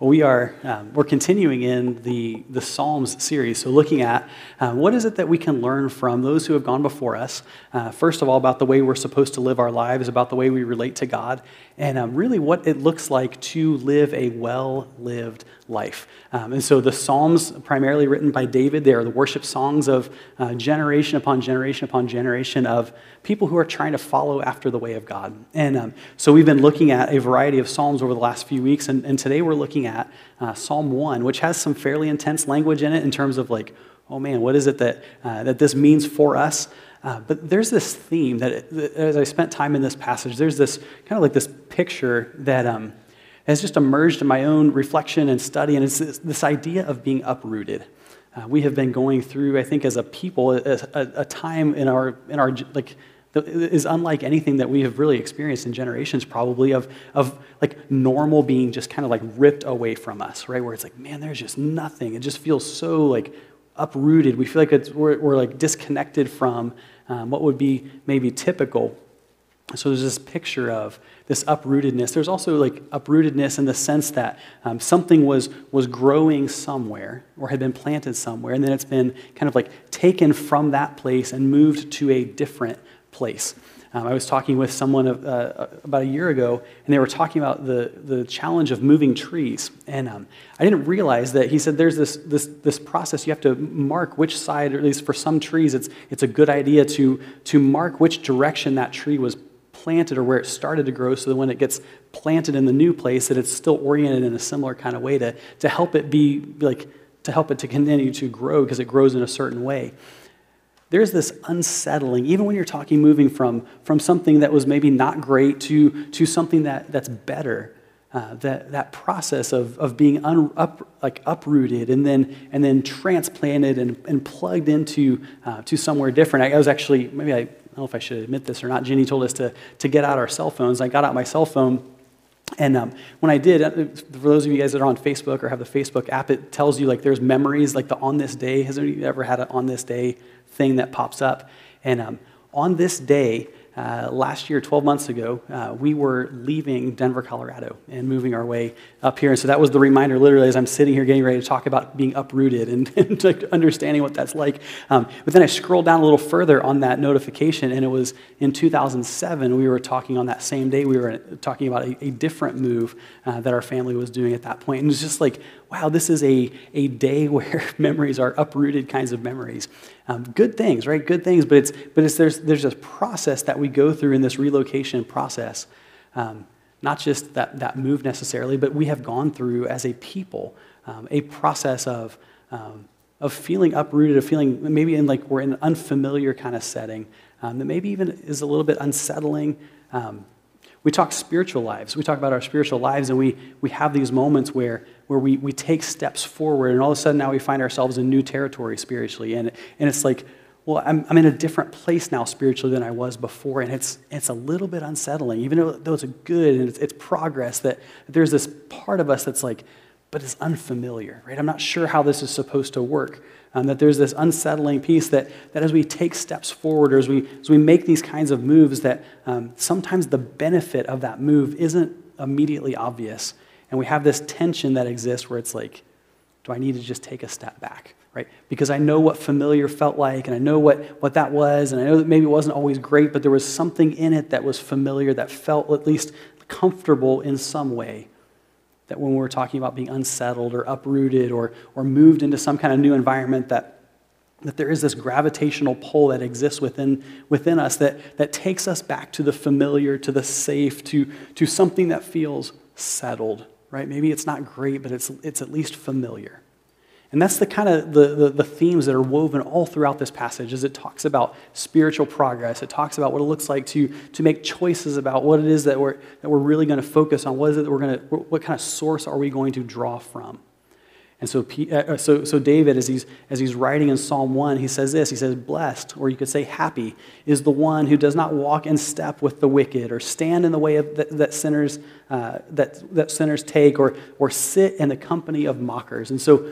We are um, we're continuing in the the Psalms series. So, looking at uh, what is it that we can learn from those who have gone before us. Uh, first of all, about the way we're supposed to live our lives, about the way we relate to God, and um, really what it looks like to live a well lived life. Um, and so, the Psalms, primarily written by David, they are the worship songs of uh, generation upon generation upon generation of people who are trying to follow after the way of God. And um, so, we've been looking at a variety of Psalms over the last few weeks, and, and today we're looking at uh, Psalm 1, which has some fairly intense language in it in terms of like, oh man, what is it that, uh, that this means for us? Uh, but there's this theme that, as I spent time in this passage, there's this kind of like this picture that um, has just emerged in my own reflection and study, and it's this, this idea of being uprooted. Uh, we have been going through, I think, as a people, a, a, a time in our, in our like, is unlike anything that we have really experienced in generations probably of, of like normal being just kind of like ripped away from us right? Where it's like man there's just nothing. It just feels so like uprooted. We feel like it's, we're, we're like disconnected from um, what would be maybe typical so there's this picture of this uprootedness there's also like uprootedness in the sense that um, something was was growing somewhere or had been planted somewhere and then it's been kind of like taken from that place and moved to a different place. Um, I was talking with someone uh, about a year ago, and they were talking about the, the challenge of moving trees. And um, I didn't realize that he said there's this, this, this process you have to mark which side, or at least for some trees, it's, it's a good idea to, to mark which direction that tree was planted or where it started to grow so that when it gets planted in the new place, that it's still oriented in a similar kind of way to, to help it be like, to help it to continue to grow because it grows in a certain way there's this unsettling, even when you're talking moving from, from something that was maybe not great to, to something that, that's better. Uh, that, that process of, of being un, up, like uprooted and then, and then transplanted and, and plugged into uh, to somewhere different. I, I was actually, maybe I, I don't know if I should admit this or not. Jenny told us to, to get out our cell phones. I got out my cell phone and um, when I did, uh, for those of you guys that are on Facebook or have the Facebook app, it tells you like there's memories, like the on this day. Has anybody ever had an on this day thing that pops up? And um, on this day, uh, last year, 12 months ago, uh, we were leaving Denver, Colorado, and moving our way up here. And so that was the reminder, literally, as I'm sitting here getting ready to talk about being uprooted and, and understanding what that's like. Um, but then I scrolled down a little further on that notification, and it was in 2007. We were talking on that same day, we were talking about a, a different move uh, that our family was doing at that point. And it was just like, wow, this is a, a day where memories are uprooted kinds of memories. Um, good things, right? Good things, but it's but it's there's there's a process that we go through in this relocation process. Um, not just that, that move necessarily, but we have gone through as a people um, a process of, um, of feeling uprooted, of feeling maybe in like we're in an unfamiliar kind of setting um, that maybe even is a little bit unsettling. We talk spiritual lives. We talk about our spiritual lives, and we, we have these moments where, where we, we take steps forward, and all of a sudden now we find ourselves in new territory spiritually. And, and it's like, well, I'm, I'm in a different place now spiritually than I was before, and it's, it's a little bit unsettling, even though, though it's a good and it's, it's progress, that there's this part of us that's like, but it's unfamiliar, right? I'm not sure how this is supposed to work. Um, that there's this unsettling piece that, that as we take steps forward or as we, as we make these kinds of moves, that um, sometimes the benefit of that move isn't immediately obvious. And we have this tension that exists where it's like, do I need to just take a step back? Right? Because I know what familiar felt like, and I know what, what that was, and I know that maybe it wasn't always great, but there was something in it that was familiar, that felt at least comfortable in some way that when we're talking about being unsettled or uprooted or, or moved into some kind of new environment, that, that there is this gravitational pull that exists within, within us that, that takes us back to the familiar, to the safe, to, to something that feels settled, right? Maybe it's not great, but it's, it's at least familiar. And that's the kind of the, the, the, themes that are woven all throughout this passage as it talks about spiritual progress. It talks about what it looks like to, to make choices about what it is that we're, that we're really going to focus on. What is it that we're going to, what kind of source are we going to draw from? And so, uh, uh, so, so David, as he's, as he's writing in Psalm 1, he says this. He says, blessed, or you could say happy, is the one who does not walk in step with the wicked or stand in the way of that, that sinners, uh, that, that sinners take or, or sit in the company of mockers. And so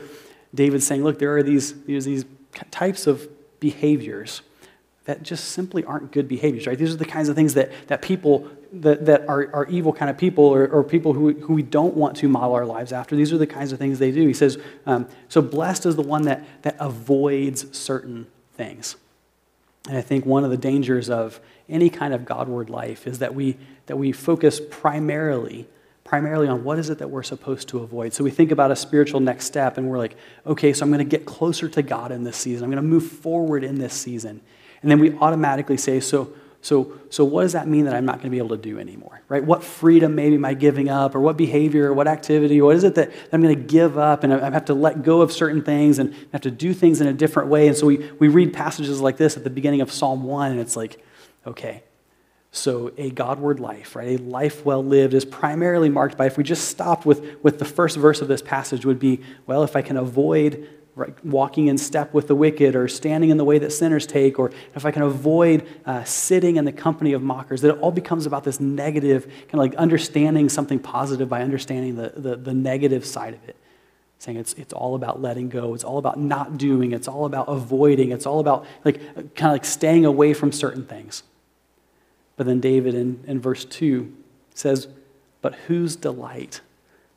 David's saying, look, there are these, these types of behaviors that just simply aren't good behaviors, right? These are the kinds of things that, that people that, that are, are evil kind of people or, or people who, who we don't want to model our lives after. These are the kinds of things they do. He says, um, so blessed is the one that, that avoids certain things. And I think one of the dangers of any kind of Godward life is that we, that we focus primarily primarily on what is it that we're supposed to avoid. So we think about a spiritual next step and we're like, okay, so I'm going to get closer to God in this season. I'm going to move forward in this season. And then we automatically say, so, so, so what does that mean that I'm not going to be able to do anymore? Right? What freedom maybe am I giving up, or what behavior, or what activity, what is it that I'm going to give up, and I have to let go of certain things and have to do things in a different way? And so we, we read passages like this at the beginning of Psalm 1, and it's like, okay, so, a Godward life, right? A life well lived is primarily marked by, if we just stopped with, with the first verse of this passage, would be, well, if I can avoid right, walking in step with the wicked or standing in the way that sinners take, or if I can avoid uh, sitting in the company of mockers, that it all becomes about this negative, kind of like understanding something positive by understanding the, the, the negative side of it. Saying it's, it's all about letting go. It's all about not doing. It's all about avoiding. It's all about like kind of like staying away from certain things but then David in, in verse 2 says, But whose delight?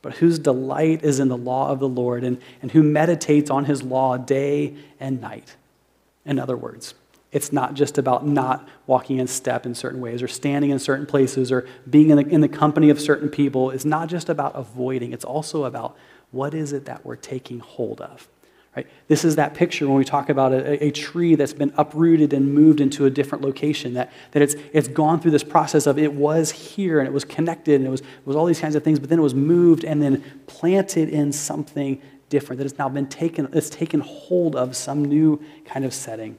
But whose delight is in the law of the Lord, and, and who meditates on his law day and night. In other words, it's not just about not walking in step in certain ways or standing in certain places or being in the, in the company of certain people. It's not just about avoiding, it's also about what is it that we're taking hold of. Right? This is that picture when we talk about a, a, tree that's been uprooted and moved into a different location, that, that it's, it's gone through this process of it was here and it was connected and it was, it was all these kinds of things, but then it was moved and then planted in something different, that it's now been taken, it's taken hold of some new kind of setting.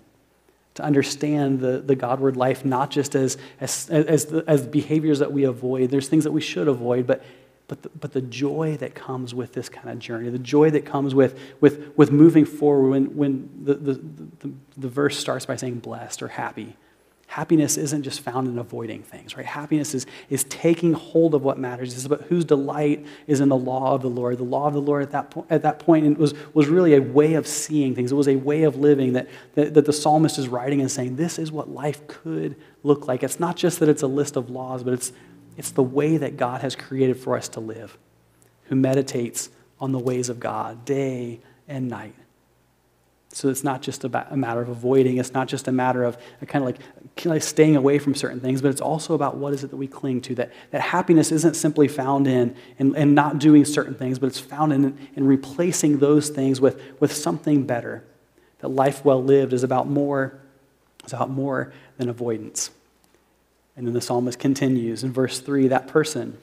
To understand the, the Godward life, not just as, as, as, the, as behaviors that we avoid, there's things that we should avoid, but but the, but the joy that comes with this kind of journey, the joy that comes with, with, with moving forward when, when the, the, the, the verse starts by saying blessed or happy. Happiness isn't just found in avoiding things, right? Happiness is, is taking hold of what matters. It's about whose delight is in the law of the Lord. The law of the Lord at that, po- at that point was, was really a way of seeing things. It was a way of living that, that, that the psalmist is writing and saying, this is what life could look like. It's not just that it's a list of laws, but it's, it's the way that God has created for us to live, who meditates on the ways of God day and night. So it's not just about a matter of avoiding, it's not just a matter of kind of like, kind of staying away from certain things, but it's also about what is it that we cling to. That, that happiness isn't simply found in, in, not doing certain things, but it's found in, in replacing those things with, with something better. That life well lived is about more, is about more than avoidance. And then the psalmist continues in verse 3 that person,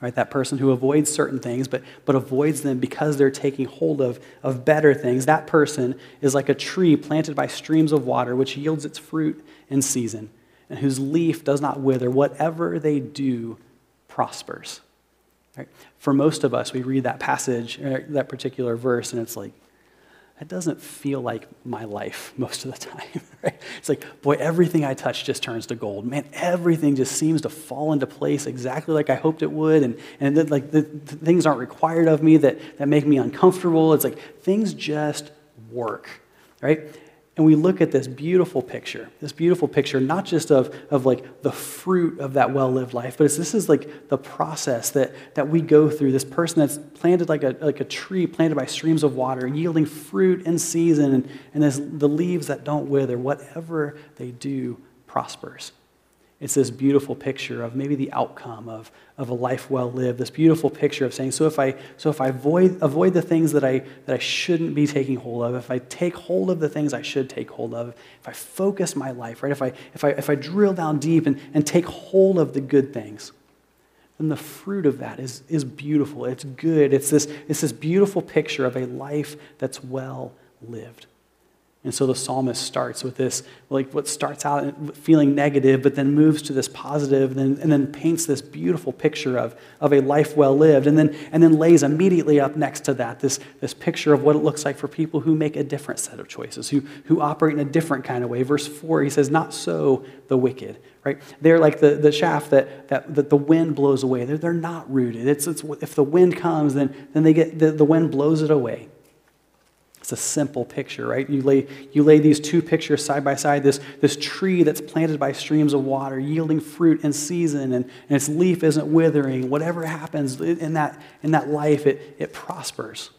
right, that person who avoids certain things, but, but avoids them because they're taking hold of, of better things, that person is like a tree planted by streams of water, which yields its fruit in season, and whose leaf does not wither. Whatever they do prospers. Right? For most of us, we read that passage, uh, that particular verse, and it's like, that doesn't feel like my life most of the time. Right? It's like, boy, everything I touch just turns to gold. Man, everything just seems to fall into place exactly like I hoped it would. And, and like the, the things aren't required of me that, that make me uncomfortable. It's like things just work. Right? And we look at this beautiful picture, this beautiful picture, not just of, of like the fruit of that well lived life, but this is like the process that, that we go through. This person that's planted like a, like a tree planted by streams of water, yielding fruit in season, and, and the leaves that don't wither, whatever they do prospers. It's this beautiful picture of maybe the outcome of, of a life well lived, this beautiful picture of saying, so if I, so if I avoid, avoid the things that I, that I shouldn't be taking hold of, if I take hold of the things I should take hold of, if I focus my life, right, if I, if I, if I drill down deep and, and take hold of the good things, then the fruit of that is, is beautiful. It's good. It's this, it's this beautiful picture of a life that's well lived. And so the psalmist starts with this, like what starts out feeling negative, but then moves to this positive, and then, and then paints this beautiful picture of, of a life well lived, and then, and then lays immediately up next to that this, this picture of what it looks like for people who make a different set of choices, who, who operate in a different kind of way. Verse 4, he says, Not so the wicked, right? They're like the, the chaff that, that, that the wind blows away. They're, they're not rooted. It's, it's, if the wind comes, then, then they get, the, the wind blows it away. It's a simple picture, right? You lay, you lay these two pictures side by side this, this tree that's planted by streams of water, yielding fruit in season, and, and its leaf isn't withering. Whatever happens in that, in that life, it, it prospers.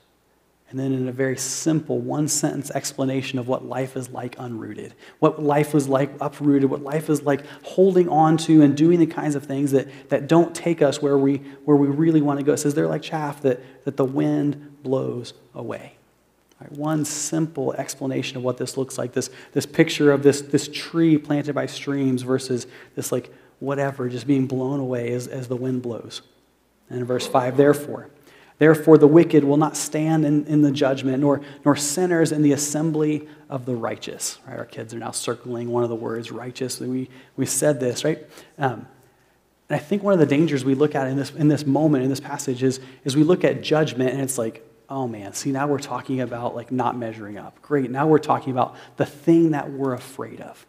And then, in a very simple one sentence explanation of what life is like unrooted, what life was like uprooted, what life is like holding on to and doing the kinds of things that, that don't take us where we, where we really want to go. It says they're like chaff that, that the wind blows away. Right, one simple explanation of what this looks like this, this picture of this, this tree planted by streams versus this, like, whatever, just being blown away as, as the wind blows. And in verse 5, therefore, therefore the wicked will not stand in, in the judgment, nor, nor sinners in the assembly of the righteous. Right? Our kids are now circling one of the words righteous. We, we said this, right? Um, and I think one of the dangers we look at in this, in this moment, in this passage, is, is we look at judgment and it's like, oh man, see, now we're talking about like not measuring up. Great, now we're talking about the thing that we're afraid of.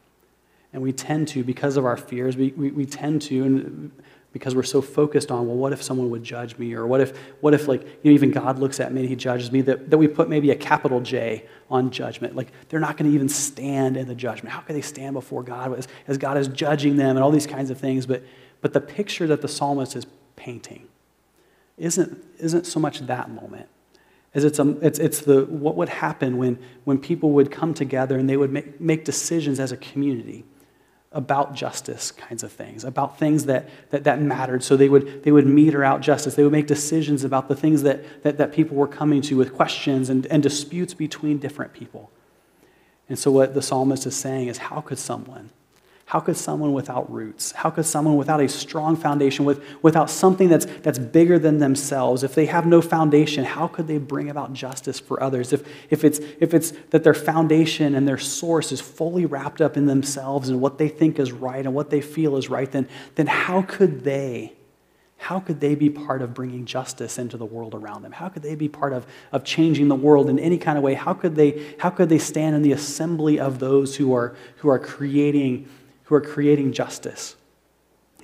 And we tend to, because of our fears, we, we, we tend to, and because we're so focused on, well, what if someone would judge me? Or what if, what if like, you know, even God looks at me and he judges me, that, that we put maybe a capital J on judgment. Like, they're not going to even stand in the judgment. How can they stand before God as, as God is judging them and all these kinds of things? But, but the picture that the psalmist is painting isn't, isn't so much that moment is it's, a, it's, it's the, what would happen when, when people would come together and they would make, make decisions as a community about justice kinds of things, about things that, that, that mattered. So they would, they would meter out justice. They would make decisions about the things that, that, that people were coming to with questions and, and disputes between different people. And so what the psalmist is saying is how could someone how could someone without roots, how could someone without a strong foundation, with, without something that's, that's bigger than themselves, if they have no foundation, how could they bring about justice for others? If, if, it's, if it's that their foundation and their source is fully wrapped up in themselves and what they think is right and what they feel is right, then, then how could they? How could they be part of bringing justice into the world around them? How could they be part of, of changing the world in any kind of way? How could they, how could they stand in the assembly of those who are, who are creating who are creating justice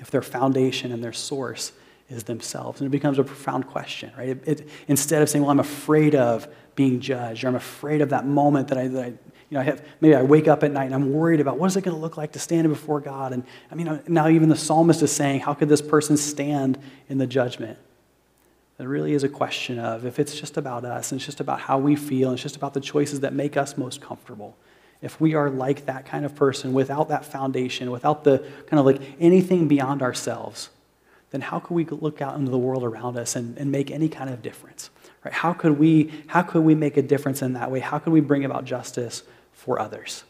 if their foundation and their source is themselves? And it becomes a profound question, right? It, it, instead of saying, well, I'm afraid of being judged, or I'm afraid of that moment that I, that I you know, I have, maybe I wake up at night and I'm worried about what is it going to look like to stand before God. And I mean, uh, now even the psalmist is saying, how could this person stand in the judgment? It really is a question of if it's just about us and it's just about how we feel and it's just about the choices that make us most comfortable if we are like that kind of person without that foundation, without the kind of like anything beyond ourselves, then how could we look out into the world around us and, and make any kind of difference? Right? How could we how could we make a difference in that way? How could we bring about justice for others?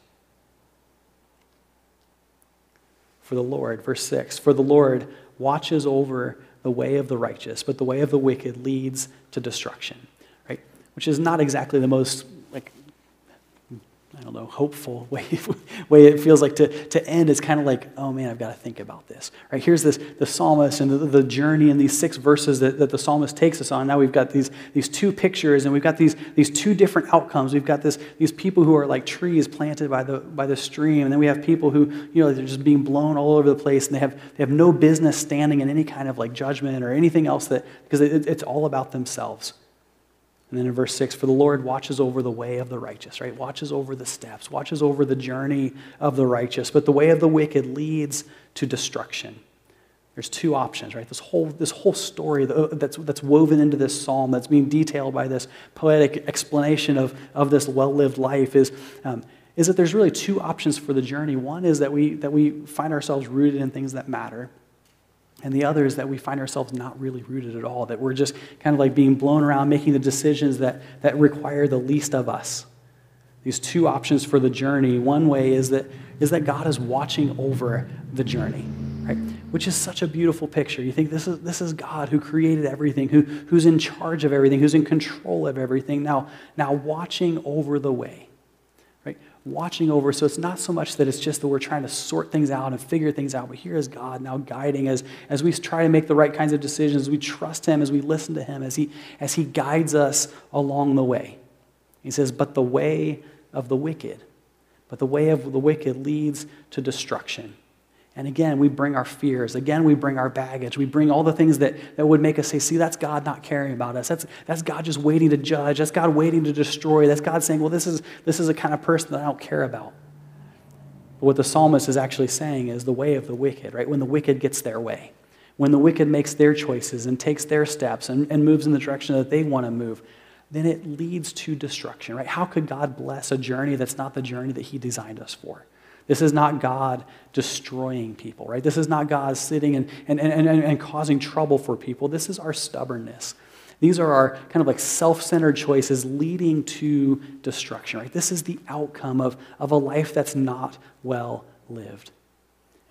For the Lord, verse 6, for the Lord watches over the way of the righteous, but the way of the wicked leads to destruction. Right? Which is not exactly the most I don't know, hopeful way, way it feels like to, to end is kind of like, oh man, I've got to think about this. Right? Here's this the psalmist and the, the journey and these six verses that, that the psalmist takes us on. Now we've got these, these two pictures and we've got these, these two different outcomes. We've got this, these people who are like trees planted by the, by the stream, and then we have people who, you know, they're just being blown all over the place and they have, they have no business standing in any kind of like judgment or anything else that, because it, it's all about themselves. And then in verse 6, for the Lord watches over the way of the righteous, right? Watches over the steps, watches over the journey of the righteous. But the way of the wicked leads to destruction. There's two options, right? This whole, this whole story that's, that's woven into this psalm, that's being detailed by this poetic explanation of, of this well lived life, is, um, is that there's really two options for the journey. One is that we, that we find ourselves rooted in things that matter. And the other is that we find ourselves not really rooted at all, that we're just kind of like being blown around, making the decisions that, that require the least of us. These two options for the journey. One way is that, is that God is watching over the journey, right? Which is such a beautiful picture. You think this is, this is God who created everything, who, who's in charge of everything, who's in control of everything, now, now watching over the way watching over. So it's not so much that it's just that we're trying to sort things out and figure things out, but here is God now guiding us as we try to make the right kinds of decisions, we trust Him, as we listen to Him, as He, as he guides us along the way. He says, But the way of the wicked, but the way of the wicked leads to destruction. And again, we bring our fears. Again, we bring our baggage. We bring all the things that, that would make us say, see, that's God not caring about us. That's, that's God just waiting to judge. That's God waiting to destroy. That's God saying, well, this is, this is a kind of person that I don't care about. But what the psalmist is actually saying is the way of the wicked, right? When the wicked gets their way, when the wicked makes their choices and takes their steps and, and moves in the direction that they want to move, then it leads to destruction, right? How could God bless a journey that's not the journey that He designed us for? This is not God destroying people, right? This is not God sitting and, and, and, and, and causing trouble for people. This is our stubbornness. These are our kind of like self centered choices leading to destruction, right? This is the outcome of, of a life that's not well lived.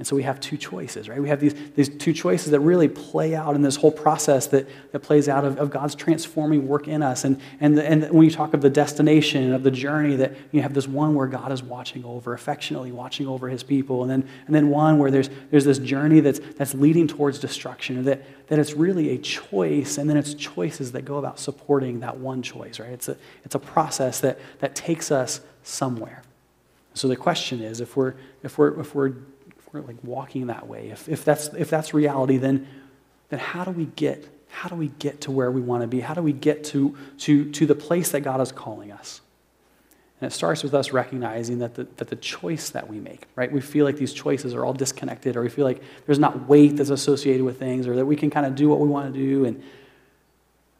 And so we have two choices, right? We have these, these two choices that really play out in this whole process that, that plays out of, of God's transforming work in us. And, and, the, and when you talk of the destination, of the journey, that you have this one where God is watching over, affectionately watching over his people. And then, and then one where there's, there's this journey that's, that's leading towards destruction, that, that it's really a choice, and then it's choices that go about supporting that one choice, right? It's a, it's a process that, that takes us somewhere. So the question is if we're, if we're, if we're we're like walking that way, if, if, that's, if that's reality, then, then how do we get how do we get to where we want to be? How do we get to, to, to the place that God is calling us? And it starts with us recognizing that the, that the choice that we make, right? We feel like these choices are all disconnected, or we feel like there's not weight that's associated with things, or that we can kind of do what we want to do. And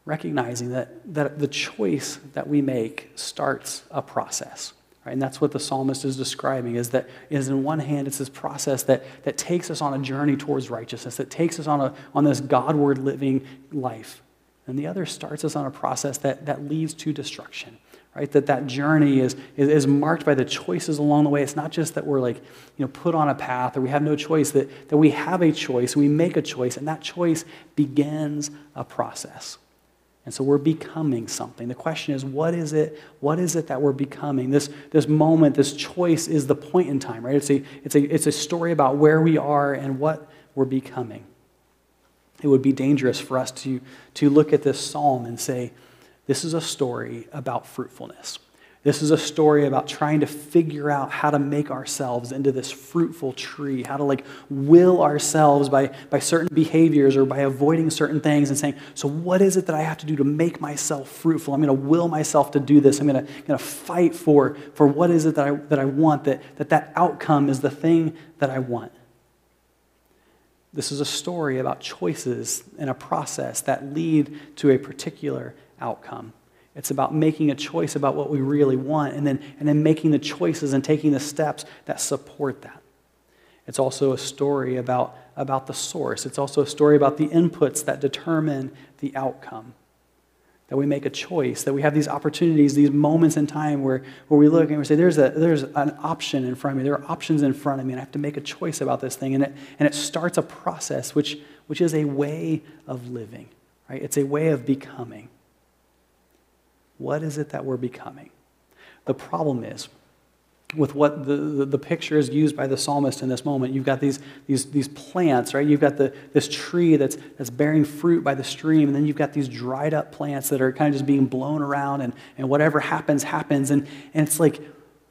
recognizing that, that the choice that we make starts a process. Right? And that's what the psalmist is describing is that is in one hand it's this process that, that takes us on a journey towards righteousness, that takes us on, a, on this Godward living life. And the other starts us on a process that, that leads to destruction. Right? That that journey is, is, is marked by the choices along the way. It's not just that we're like, you know, put on a path or we have no choice, that, that we have a choice, we make a choice, and that choice begins a process. And so we're becoming something. The question is, what is it? What is it that we're becoming? This, this moment, this choice is the point in time, right? It's a, it's, a, it's a story about where we are and what we're becoming. It would be dangerous for us to, to look at this psalm and say, this is a story about fruitfulness. This is a story about trying to figure out how to make ourselves into this fruitful tree, how to like will ourselves by, by certain behaviors or by avoiding certain things and saying, so what is it that I have to do to make myself fruitful? I'm going to will myself to do this. I'm going to, going to fight for, for what is it that I, that I want, that, that that outcome is the thing that I want. This is a story about choices and a process that lead to a particular outcome. It's about making a choice about what we really want and then, and then making the choices and taking the steps that support that. It's also a story about, about the source. It's also a story about the inputs that determine the outcome. That we make a choice, that we have these opportunities, these moments in time where, where we look and we say, there's, a, there's an option in front of me. There are options in front of me, and I have to make a choice about this thing. And it, and it starts a process, which, which is a way of living, right? It's a way of becoming. What is it that we're becoming? The problem is, with what the, the, the, picture is used by the psalmist in this moment. You've got these, these, these plants, right? You've got the, this tree that's, that's bearing fruit by the stream, and then you've got these dried up plants that are kind of just being blown around, and, and whatever happens, happens. And, and it's like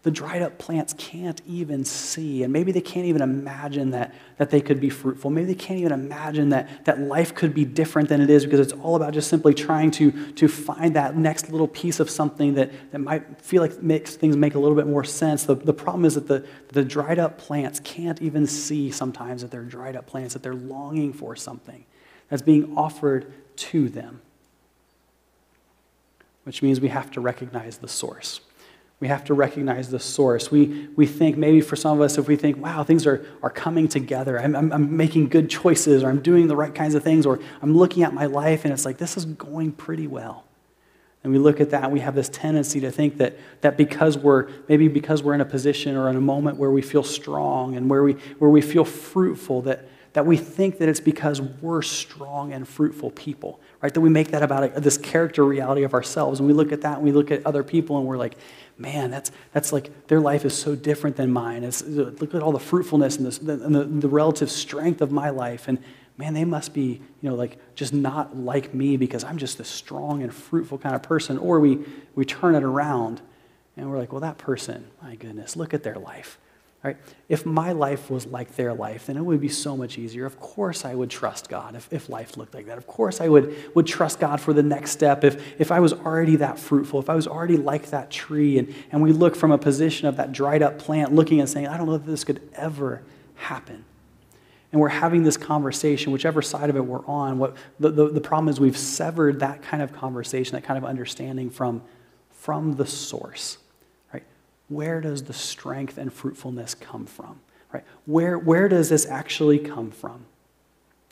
the dried up plants can't even see, and maybe they can't even imagine that, that they could be fruitful. Maybe they can't even imagine that, that life could be different than it is because it's all about just simply trying to, to find that next little piece of something that, that might feel like makes things make a little bit more sense. The, the problem is that the, the dried up plants can't even see sometimes that they're dried up plants, that they're longing for something that's being offered to them, which means we have to recognize the source. We have to recognize the source. We, we think, maybe for some of us, if we think, wow, things are, are coming together, I'm, I'm, I'm making good choices, or I'm doing the right kinds of things, or I'm looking at my life and it's like, this is going pretty well. And we look at that and we have this tendency to think that, that because we're, maybe because we're in a position or in a moment where we feel strong and where we, where we feel fruitful, that, that we think that it's because we're strong and fruitful people, right? That we make that about this character reality of ourselves. And we look at that and we look at other people and we're like, man, that's, that's like their life is so different than mine. It's, look at all the fruitfulness and, this, the, and the, the relative strength of my life. And man, they must be, you know, like just not like me because I'm just this strong and fruitful kind of person. Or we, we turn it around and we're like, well, that person, my goodness, look at their life. Right? If my life was like their life, then it would be so much easier. Of course, I would trust God if, if life looked like that. Of course, I would, would trust God for the next step if, if I was already that fruitful, if I was already like that tree. And, and we look from a position of that dried up plant, looking and saying, I don't know if this could ever happen. And we're having this conversation, whichever side of it we're on. What, the, the, the problem is we've severed that kind of conversation, that kind of understanding from, from the source where does the strength and fruitfulness come from? Right? Where, where does this actually come from?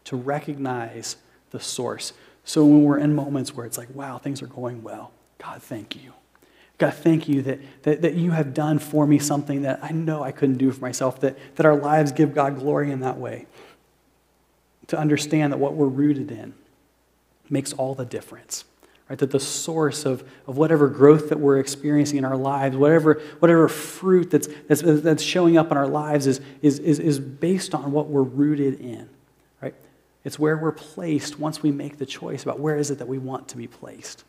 To recognize the source. So when we're in moments where it's like, wow, things are going well, God, thank you. God, thank you that, that, that you have done for me something that I know I couldn't do for myself, that, that our lives give God glory in that way. To understand that what we're rooted in makes all the difference right? That the source of, of whatever growth that we're experiencing in our lives, whatever, whatever fruit that's, that's, that's showing up in our lives is, is, is, is based on what we're rooted in, right? It's where we're placed once we make the choice about where is it that we want to be placed.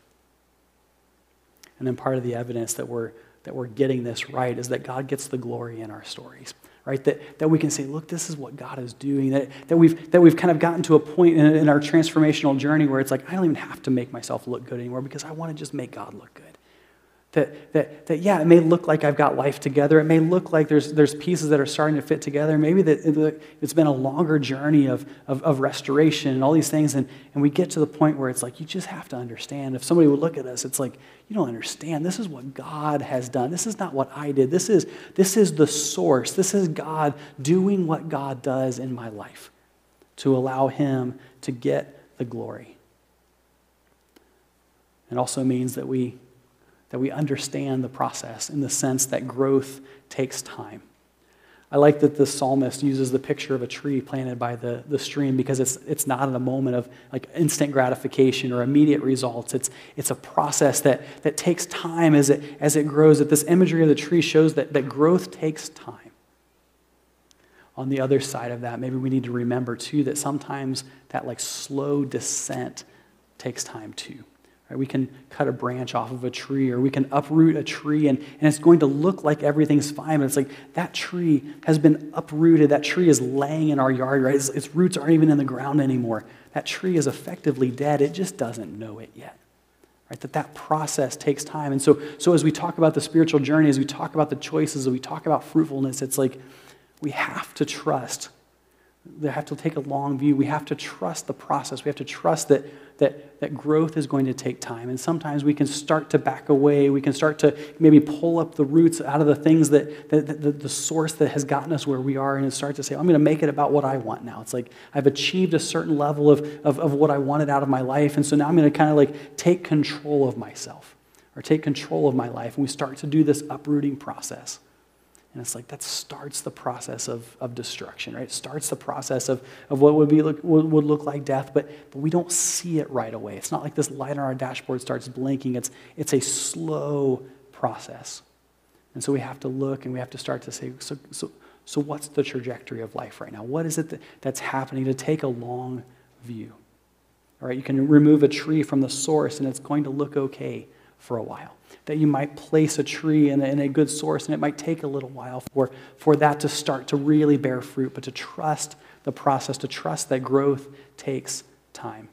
And then part of the evidence that we're, that we're getting this right is that God gets the glory in our stories right? That, that we can say, look, this is what God is doing. That, that, we've, that we've kind of gotten to a point in, in our transformational journey where it's like, I don't even have to make myself look good anymore because I want to just make God look good. That, that, that, yeah, it may look like I've got life together. It may look like there's, there's pieces that are starting to fit together. Maybe that it's been a longer journey of, of, of restoration and all these things. And, and we get to the point where it's like, you just have to understand. If somebody would look at us, it's like, you don't understand. This is what God has done. This is not what I did. This is, this is the source. This is God doing what God does in my life to allow Him to get the glory. It also means that we that we understand the process in the sense that growth takes time. I like that the psalmist uses the picture of a tree planted by the, the stream because it's, it's not in a moment of like instant gratification or immediate results. It's, it's a process that, that takes time as it, as it grows. That this imagery of the tree shows that, that growth takes time. On the other side of that, maybe we need to remember too that sometimes that like slow descent takes time too. Right? We can cut a branch off of a tree or we can uproot a tree and, and it's going to look like everything's fine. But it's like that tree has been uprooted. That tree is laying in our yard, right? Its, its roots aren't even in the ground anymore. That tree is effectively dead. It just doesn't know it yet. Right? That that process takes time. And so, so as we talk about the spiritual journey, as we talk about the choices, as we talk about fruitfulness, it's like we have to trust. We have to take a long view. We have to trust the process. We have to trust that that, that growth is going to take time. And sometimes we can start to back away. We can start to maybe pull up the roots out of the things that, that, that the, the source that has gotten us where we are and start to say, I'm going to make it about what I want now. It's like I've achieved a certain level of, of, of what I wanted out of my life. And so now I'm going to kind of like take control of myself or take control of my life. And we start to do this uprooting process. And it's like that starts the process of, of destruction, right? It starts the process of, of what would, be, would, would look like death, but, but we don't see it right away. It's not like this light on our dashboard starts blinking. It's, it's a slow process. And so we have to look and we have to start to say, so, so, so what's the trajectory of life right now? What is it that, that's happening to take a long view? All right, you can remove a tree from the source and it's going to look okay for a while that you might place a tree in a, in a good source, and it might take a little while for, for that to start to really bear fruit, but to trust the process, to trust that growth takes time.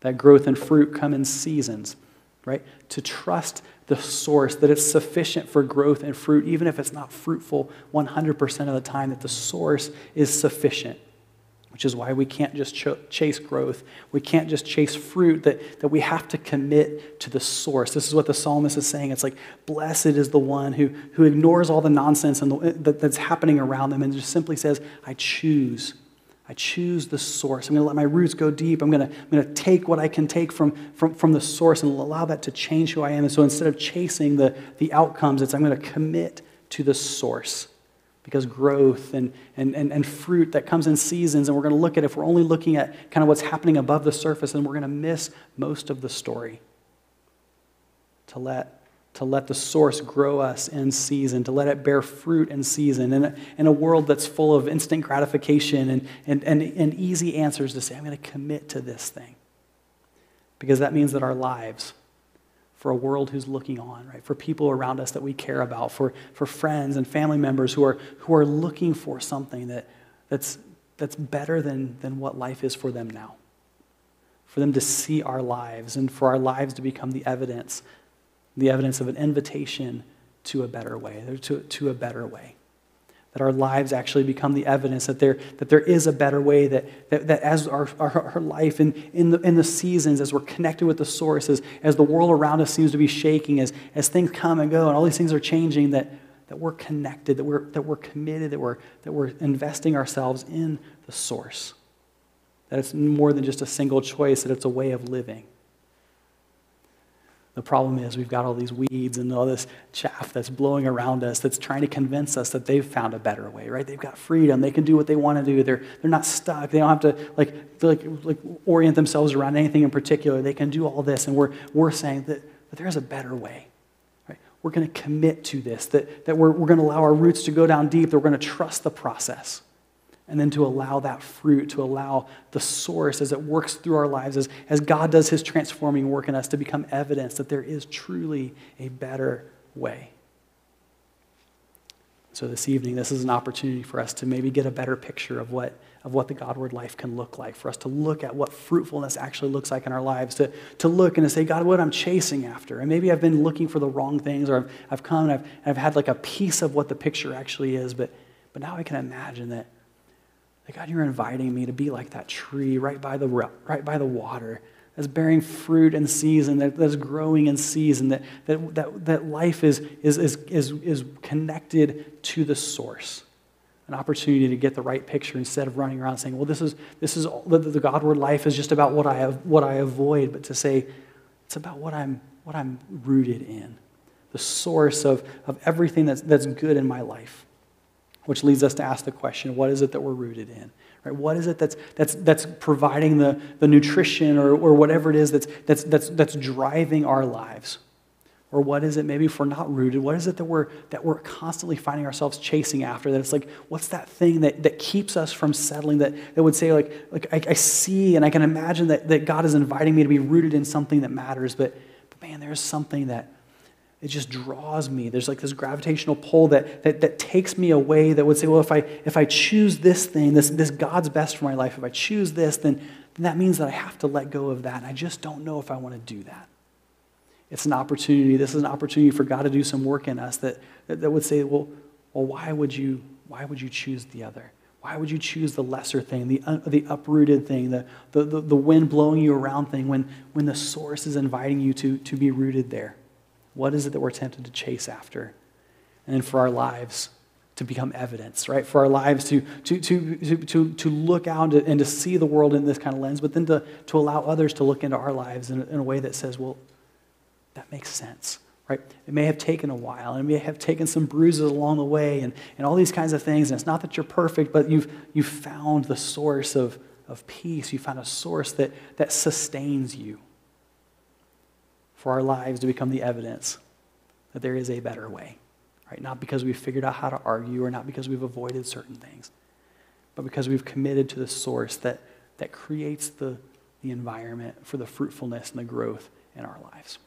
That growth and fruit come in seasons, right? To trust the source, that it's sufficient for growth and fruit, even if it's not fruitful 100% of the time, that the source is sufficient which is why we can't just ch- chase growth. We can't just chase fruit, that, that we have to commit to the source. This is what the psalmist is saying. It's like, blessed is the one who, who ignores all the nonsense and the, that, that's happening around them and just simply says, I choose. I choose the source. I'm going to let my roots go deep. I'm going to, I'm going to take what I can take from, from, from the source and allow that to change who I am. And so instead of chasing the, the outcomes, it's I'm going to commit to the source because growth and, and, and, and fruit that comes in seasons, and we're going to look at if we're only looking at kind of what's happening above the surface, and we're going to miss most of the story. To let, to let the source grow us in season, to let it bear fruit in season, in a, in a world that's full of instant gratification and, and, and, and easy answers to say, I'm going to commit to this thing. Because that means that our lives for a world who's looking on, right? For people around us that we care about, for, for friends and family members who are, who are looking for something that, that's, that's better than, than what life is for them now. For them to see our lives and for our lives to become the evidence, the evidence of an invitation to a better way, to, to a better way that our lives actually become the evidence that there, that there is a better way, that, that, that as our, our, our life in, in, the, in the seasons, as we're connected with the source, as, as the world around us seems to be shaking, as, as things come and go and all these things are changing, that, that we're connected, that we're, that we're committed, that we're, that we're investing ourselves in the source. That it's more than just a single choice, that it's a way of living. The problem is we've got all these weeds and all this chaff that's blowing around us that's trying to convince us that they've found a better way, right? They've got freedom. They can do what they want to do. They're, they're not stuck. They don't have to like, like, like orient themselves around anything in particular. They can do all this. And we're, we're saying that, that there's a better way. Right? We're going to commit to this, that, that we're, we're going to allow our roots to go down deep, that we're going to trust the process and then to allow that fruit, to allow the source as it works through our lives, as, as God does his transforming work in us, to become evidence that there is truly a better way. So, this evening, this is an opportunity for us to maybe get a better picture of what, of what the Godward life can look like, for us to look at what fruitfulness actually looks like in our lives, to, to look and to say, God, what I'm chasing after. And maybe I've been looking for the wrong things, or I've, I've come and I've, I've had like a piece of what the picture actually is, but, but now I can imagine that God, you're inviting me to be like that tree right by the, right by the water that's bearing fruit in season, that, that's growing in season, that, that, that, that life is, is, is, is, is connected to the source. An opportunity to get the right picture instead of running around saying, well, this is, this is the, the Godward life is just about what I, have, what I avoid, but to say, it's about what I'm, what I'm rooted in, the source of, of everything that's, that's good in my life which leads us to ask the question what is it that we're rooted in? Right? What is it that's, that's, that's providing the, the nutrition or, or whatever it is that's, that's, that's, that's driving our lives? Or what is it, maybe if we're not rooted, what is it that we're, that we're constantly finding ourselves chasing after? That it's like, what's that thing that, that keeps us from settling? That, that would say, like, like I, I see and I can imagine that, that God is inviting me to be rooted in something that matters, but, but man, there's something that, it just draws me. There's like this gravitational pull that, that, that takes me away that would say, well, if I, if I choose this thing, this, this God's best for my life, if I choose this, then, then that means that I have to let go of that. And I just don't know if I want to do that. It's an opportunity. This is an opportunity for God to do some work in us that, that, that would say, well, well why, would you, why would you choose the other? Why would you choose the lesser thing, the, uh, the uprooted thing, the, the, the, the wind blowing you around thing when, when the source is inviting you to, to be rooted there? What is it that we're tempted to chase after? And then for our lives to become evidence, right? For our lives to, to, to, to, to, to look out and to see the world in this kind of lens, but then to, to allow others to look into our lives in, in a way that says, well, that makes sense right? It may have taken a while, and it may have taken some bruises along the way, and, and all these kinds of things. And it's not that you're perfect, but you've, you've found the source of, of peace. You found a source that, that sustains you for our lives to become the evidence that there is a better way. Right? Not because we've figured out how to argue or not because we've avoided certain things, but because we've committed to the source that, that creates the, the environment for the fruitfulness and the growth in our lives.